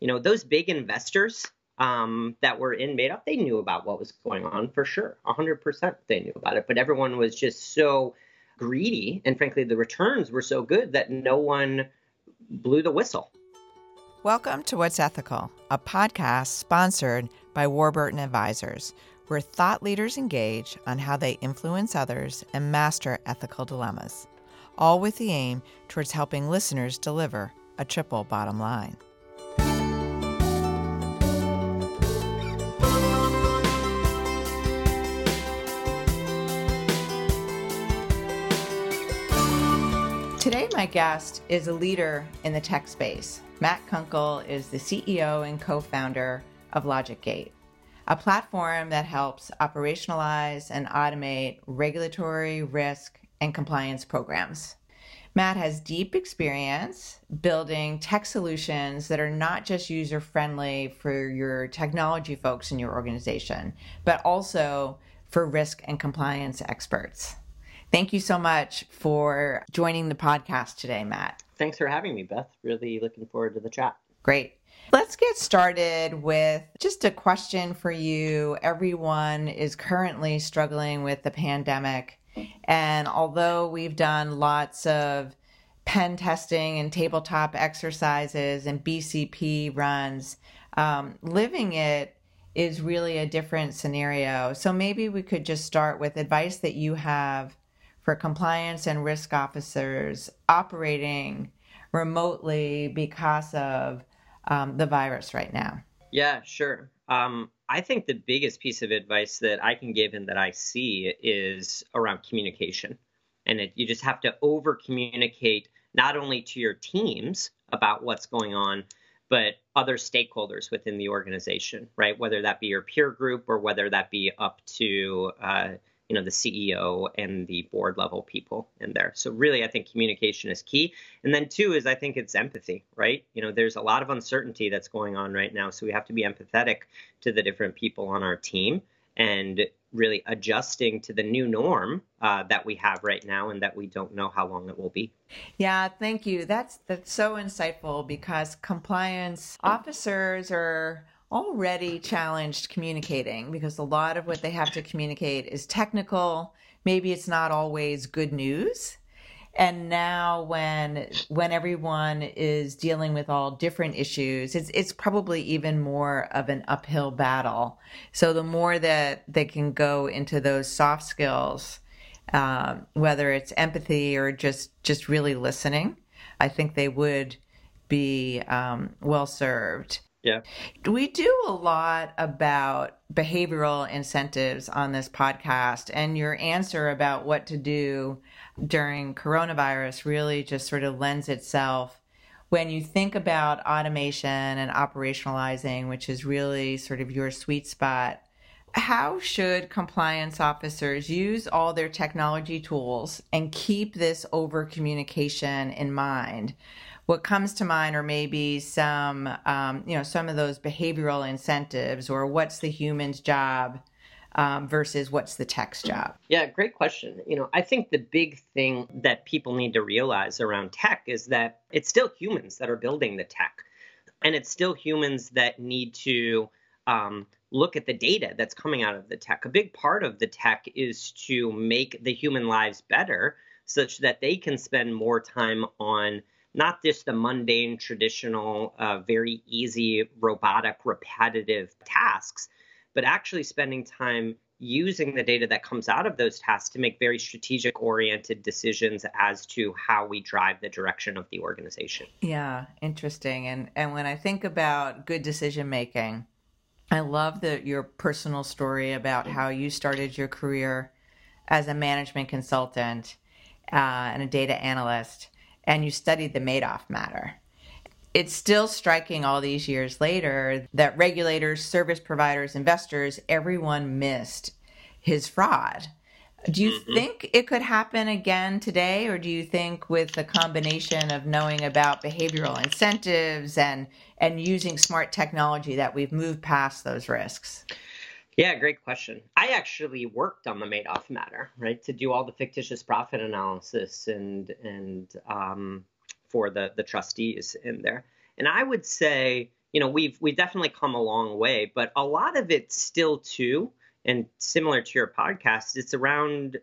you know, those big investors um, that were in Madoff, they knew about what was going on for sure. 100% they knew about it. But everyone was just so greedy. And frankly, the returns were so good that no one blew the whistle. Welcome to What's Ethical, a podcast sponsored by Warburton Advisors, where thought leaders engage on how they influence others and master ethical dilemmas, all with the aim towards helping listeners deliver a triple bottom line. My guest is a leader in the tech space. Matt Kunkel is the CEO and co founder of LogicGate, a platform that helps operationalize and automate regulatory, risk, and compliance programs. Matt has deep experience building tech solutions that are not just user friendly for your technology folks in your organization, but also for risk and compliance experts. Thank you so much for joining the podcast today, Matt. Thanks for having me, Beth. Really looking forward to the chat. Great. Let's get started with just a question for you. Everyone is currently struggling with the pandemic. And although we've done lots of pen testing and tabletop exercises and BCP runs, um, living it is really a different scenario. So maybe we could just start with advice that you have for compliance and risk officers operating remotely because of um, the virus right now? Yeah, sure. Um, I think the biggest piece of advice that I can give and that I see is around communication. And it, you just have to over communicate not only to your teams about what's going on, but other stakeholders within the organization, right? Whether that be your peer group or whether that be up to uh, you know the CEO and the board level people in there. So really, I think communication is key. And then two is I think it's empathy, right? You know, there's a lot of uncertainty that's going on right now, so we have to be empathetic to the different people on our team and really adjusting to the new norm uh, that we have right now and that we don't know how long it will be. Yeah, thank you. That's that's so insightful because compliance officers are already challenged communicating because a lot of what they have to communicate is technical. Maybe it's not always good news. And now when when everyone is dealing with all different issues, it's it's probably even more of an uphill battle. So the more that they can go into those soft skills, um, whether it's empathy or just just really listening, I think they would be um, well served. Yeah. We do a lot about behavioral incentives on this podcast, and your answer about what to do during coronavirus really just sort of lends itself when you think about automation and operationalizing, which is really sort of your sweet spot. How should compliance officers use all their technology tools and keep this over communication in mind? what comes to mind are maybe some um, you know some of those behavioral incentives or what's the human's job um, versus what's the tech's job? Yeah great question. You know i think the big thing that people need to realize around tech is that it's still humans that are building the tech. And it's still humans that need to um, look at the data that's coming out of the tech a big part of the tech is to make the human lives better such that they can spend more time on not just the mundane, traditional, uh, very easy, robotic, repetitive tasks, but actually spending time using the data that comes out of those tasks to make very strategic oriented decisions as to how we drive the direction of the organization. Yeah, interesting. And and when I think about good decision making, I love that your personal story about how you started your career as a management consultant uh, and a data analyst and you studied the Madoff matter. It's still striking all these years later that regulators, service providers, investors, everyone missed his fraud. Do you mm-hmm. think it could happen again today, or do you think with the combination of knowing about behavioral incentives and and using smart technology that we've moved past those risks? Yeah, great question. I actually worked on the Madoff matter, right, to do all the fictitious profit analysis and and um, for the the trustees in there. And I would say, you know, we've we've definitely come a long way, but a lot of it still too, and similar to your podcast, it's around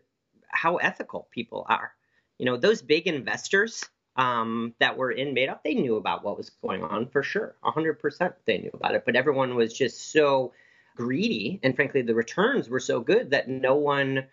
how ethical people are. You know, those big investors um, that were in Madoff, they knew about what was going on for sure. 100% they knew about it, but everyone was just so greedy. And frankly, the returns were so good that no one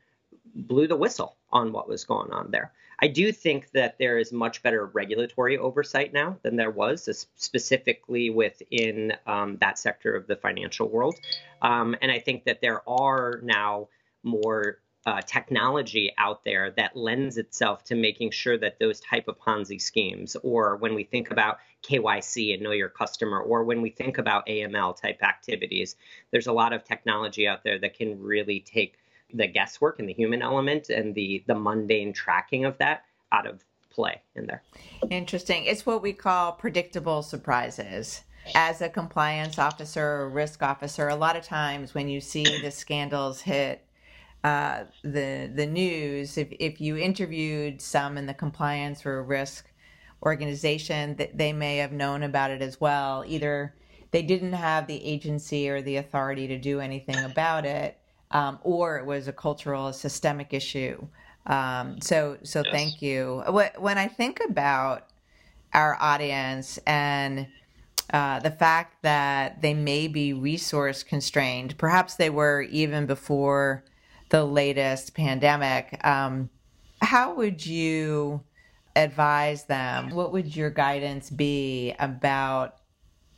blew the whistle on what was going on there. I do think that there is much better regulatory oversight now than there was, specifically within um, that sector of the financial world. Um, and I think that there are now more uh, technology out there that lends itself to making sure that those type of Ponzi schemes, or when we think about KYC and know your customer, or when we think about AML type activities, there's a lot of technology out there that can really take the guesswork and the human element and the the mundane tracking of that out of play in there. Interesting. It's what we call predictable surprises. As a compliance officer or risk officer, a lot of times when you see the scandals hit uh, the the news, if if you interviewed some in the compliance or risk organization, that they may have known about it as well. Either they didn't have the agency or the authority to do anything about it, um, or it was a cultural, a systemic issue. Um, so, so yes. thank you. When I think about our audience and uh, the fact that they may be resource constrained, perhaps they were even before the latest pandemic. Um, how would you advise them? What would your guidance be about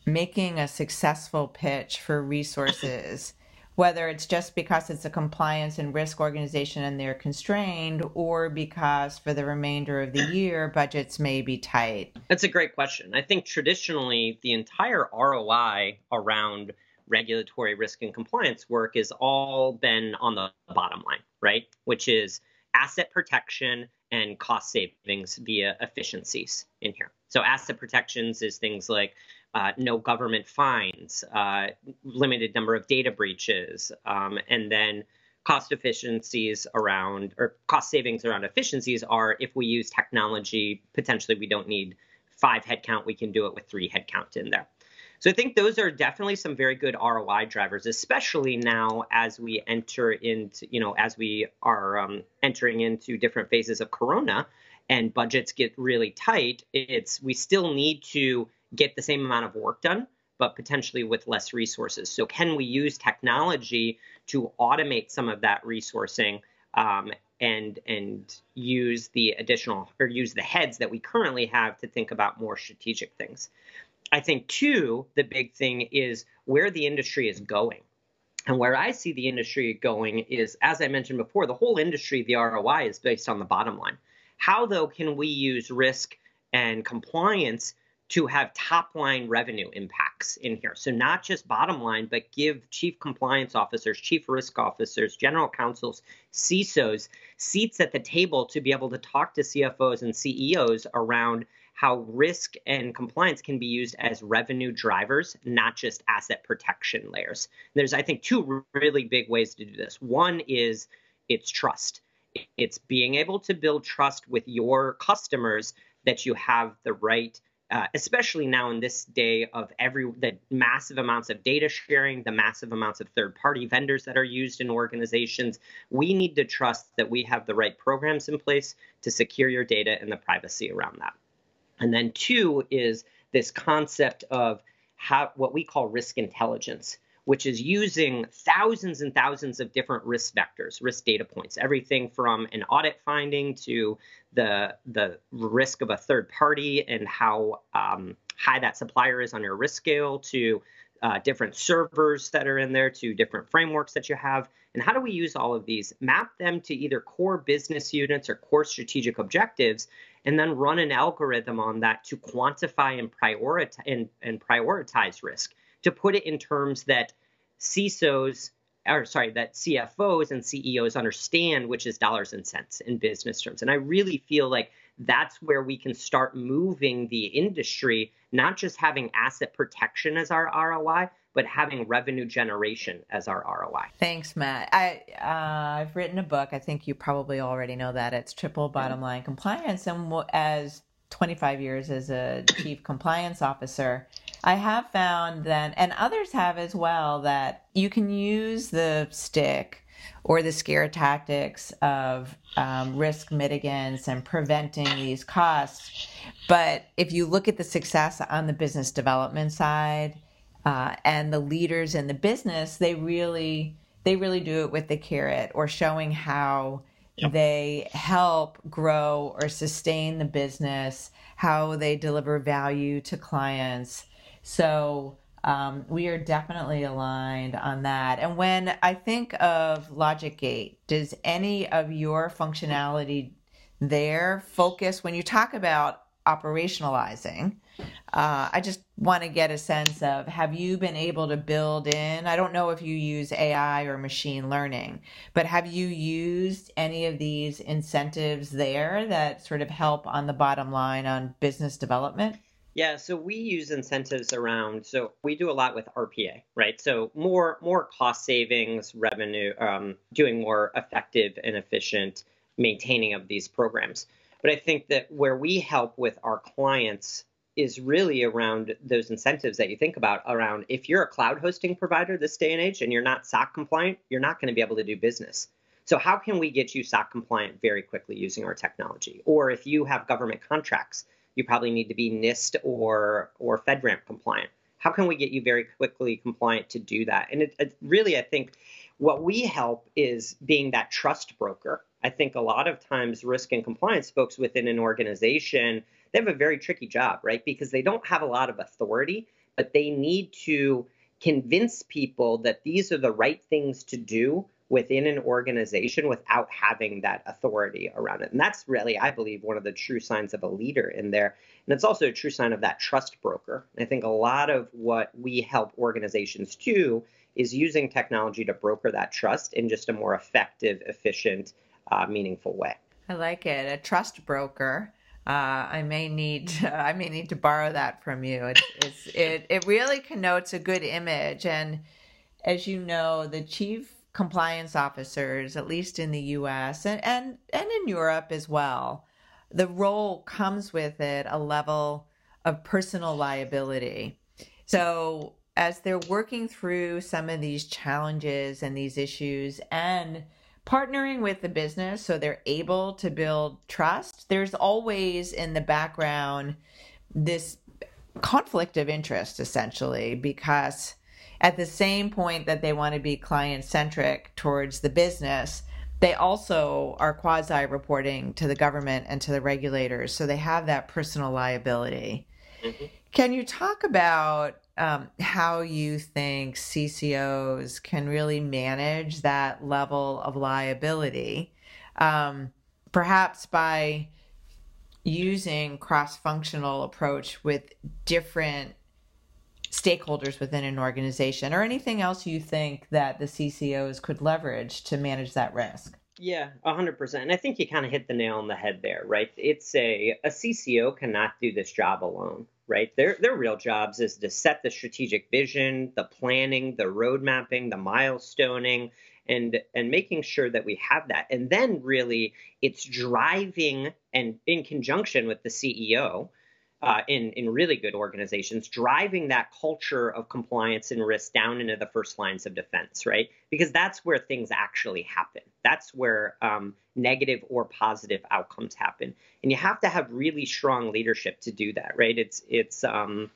making a successful pitch for resources? Whether it's just because it's a compliance and risk organization and they're constrained or because for the remainder of the year budgets may be tight? That's a great question. I think traditionally the entire ROI around regulatory risk and compliance work has all been on the bottom line, right? Which is asset protection and cost savings via efficiencies in here. So asset protections is things like uh, no government fines, uh, limited number of data breaches, um, and then cost efficiencies around or cost savings around efficiencies are if we use technology, potentially we don't need five headcount, we can do it with three headcount in there. So I think those are definitely some very good ROI drivers, especially now as we enter into, you know, as we are um, entering into different phases of Corona and budgets get really tight. It's we still need to get the same amount of work done, but potentially with less resources. So, can we use technology to automate some of that resourcing um, and and use the additional or use the heads that we currently have to think about more strategic things? I think two, the big thing is where the industry is going. And where I see the industry going is, as I mentioned before, the whole industry, the ROI is based on the bottom line. How, though, can we use risk and compliance to have top line revenue impacts in here. So not just bottom line, but give chief compliance officers, chief risk officers, general counsels, CISOs seats at the table to be able to talk to CFOs and CEOs around how risk and compliance can be used as revenue drivers, not just asset protection layers. There's, I think, two really big ways to do this. One is it's trust. It's being able to build trust with your customers that you have the right uh, especially now in this day of every the massive amounts of data sharing, the massive amounts of third-party vendors that are used in organizations, we need to trust that we have the right programs in place to secure your data and the privacy around that. And then two is this concept of how what we call risk intelligence which is using thousands and thousands of different risk vectors, risk data points, everything from an audit finding to the the risk of a third party and how um, high that supplier is on your risk scale to uh, different servers that are in there to different frameworks that you have. And how do we use all of these map them to either core business units or core strategic objectives and then run an algorithm on that to quantify and prioritize and, and prioritize risk to put it in terms that CISOs or sorry, that CFOs and CEOs understand, which is dollars and cents in business terms. And I really feel like that's where we can start moving the industry, not just having asset protection as our ROI, but having revenue generation as our ROI. Thanks, Matt. I uh, I've written a book. I think you probably already know that it's Triple Bottom Line Compliance, and as 25 years as a chief compliance officer, I have found that, and others have as well, that you can use the stick or the scare tactics of um, risk mitigants and preventing these costs. But if you look at the success on the business development side uh, and the leaders in the business, they really they really do it with the carrot or showing how yep. they help grow or sustain the business, how they deliver value to clients. So um, we are definitely aligned on that. And when I think of LogicGate, does any of your functionality there focus when you talk about operationalizing? Uh, I just want to get a sense of have you been able to build in? I don't know if you use AI or machine learning, but have you used any of these incentives there that sort of help on the bottom line on business development? Yeah, so we use incentives around. So we do a lot with RPA, right? So more more cost savings, revenue, um, doing more effective and efficient maintaining of these programs. But I think that where we help with our clients is really around those incentives that you think about around if you're a cloud hosting provider this day and age and you're not SOC compliant, you're not going to be able to do business. So how can we get you SOC compliant very quickly using our technology? Or if you have government contracts, you probably need to be NIST or or FedRAMP compliant. How can we get you very quickly compliant to do that? And it, it really, I think, what we help is being that trust broker. I think a lot of times risk and compliance folks within an organization they have a very tricky job, right? Because they don't have a lot of authority, but they need to convince people that these are the right things to do within an organization without having that authority around it. And that's really, I believe, one of the true signs of a leader in there. And it's also a true sign of that trust broker. And I think a lot of what we help organizations do is using technology to broker that trust in just a more effective, efficient, uh, meaningful way. I like it. A trust broker. Uh, I may need to, I may need to borrow that from you. It, it's, it it really connotes a good image, and as you know, the chief compliance officers, at least in the U.S. and and, and in Europe as well, the role comes with it a level of personal liability. So as they're working through some of these challenges and these issues and partnering with the business so they're able to build trust, there's always in the background this conflict of interest essentially because at the same point that they want to be client centric towards the business, they also are quasi reporting to the government and to the regulators. So they have that personal liability. Mm-hmm. Can you talk about um, how you think CCOs can really manage that level of liability, um, perhaps by using cross-functional approach with different stakeholders within an organization or anything else you think that the CCOs could leverage to manage that risk? Yeah, 100%. And I think you kind of hit the nail on the head there, right? It's a a CCO cannot do this job alone right? Their their real jobs is to set the strategic vision, the planning, the road mapping, the milestoning, and and making sure that we have that. And then really it's driving and in conjunction with the CEO uh, in in really good organizations, driving that culture of compliance and risk down into the first lines of defense, right? Because that's where things actually happen. That's where um, negative or positive outcomes happen, and you have to have really strong leadership to do that, right? It's it's um,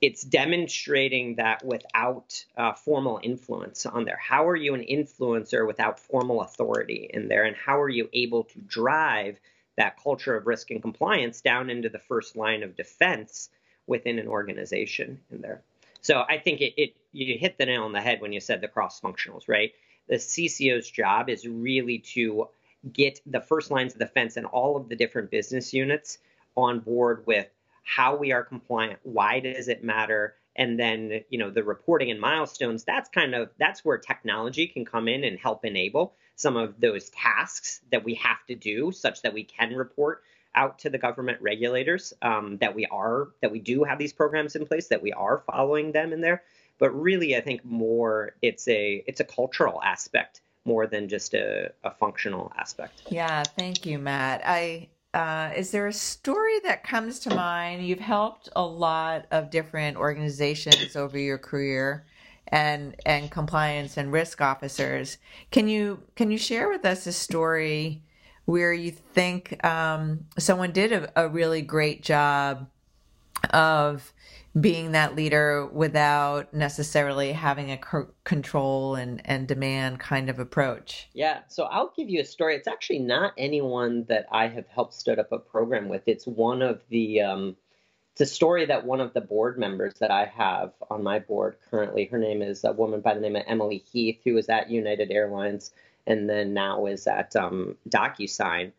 it's demonstrating that without uh, formal influence on there. How are you an influencer without formal authority in there, and how are you able to drive that culture of risk and compliance down into the first line of defense within an organization in there. So I think it, it you hit the nail on the head when you said the cross functionals, right? The CCO's job is really to get the first lines of defense and all of the different business units on board with how we are compliant, why does it matter, and then you know the reporting and milestones. That's kind of that's where technology can come in and help enable some of those tasks that we have to do such that we can report out to the government regulators um, that we are that we do have these programs in place that we are following them in there. But really i think more it's a it's a cultural aspect more than just a, a functional aspect. Yeah thank you matt. I uh, is there a story that comes to mind? You've helped a lot of different organizations over your career and and compliance and risk officers. Can you can you share with us a story where you think um, someone did a, a really great job of being that leader without necessarily having a c- control and, and demand kind of approach. Yeah, so I'll give you a story. It's actually not anyone that I have helped stood up a program with. It's one of the, um, it's a story that one of the board members that I have on my board currently, her name is a woman by the name of Emily Heath, who was at United Airlines and then now is at um, DocuSign.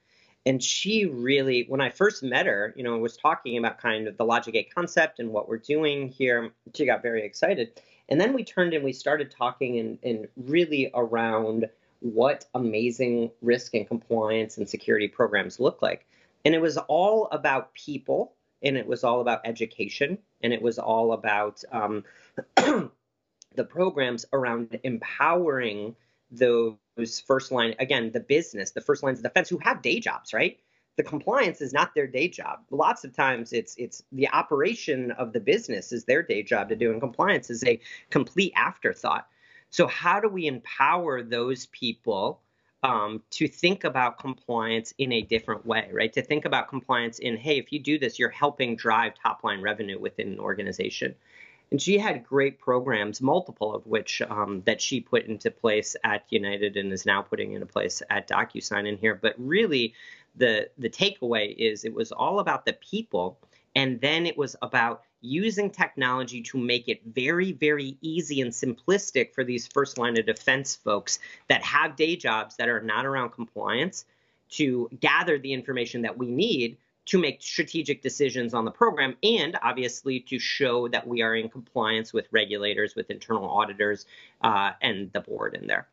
And she really when i first met her you know was talking about kind of the LogicGate concept and what we're doing here she got very excited. And then we turned and we started talking and, and really around what amazing risk and compliance and security programs look like. And it was all about people and it was all about education and it was all about um, the programs around empowering those first line again the business the first lines of defense who have day jobs right? The compliance is not their day job. Lots of times it's it's the operation of the business is their day job to do and compliance is a complete afterthought. So how do we empower those people um, to think about compliance in a different way right to think about compliance in hey if you do this you're helping drive top line revenue within an organization and she had great programs, multiple of which um, that she put into place at United and is now putting into place at DocuSign in here. But really, the the takeaway is it was all about the people, and then it was about using technology to make it very, very easy and simplistic for these first line of defense folks that have day jobs that are not around compliance to gather the information that we need to make strategic decisions on the program and obviously to show that we are in compliance with regulators, with internal auditors, uh, and the board in there.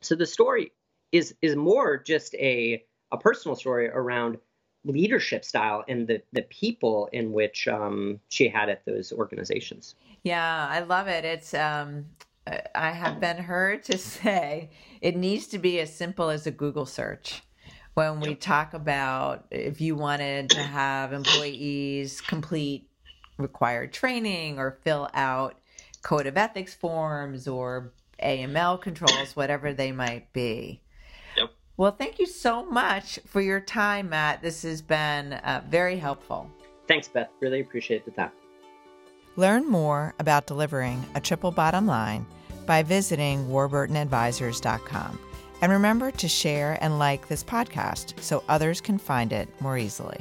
So the story is is more just a a personal story around leadership style and the the people in which um, she had at those organizations. Yeah, I love it. It's um, I have been heard to say it needs to be as simple as a Google search when we talk about if you wanted to have employees complete required training or fill out code of ethics forms or AML controls, whatever they might be. Yep. Well, thank you so much for your time, Matt. This has been uh, very helpful. Thanks, Beth. Really appreciate the time. Learn more about delivering a triple bottom line by visiting warburtonadvisors.com. And remember to share and like this podcast so others can find it more easily.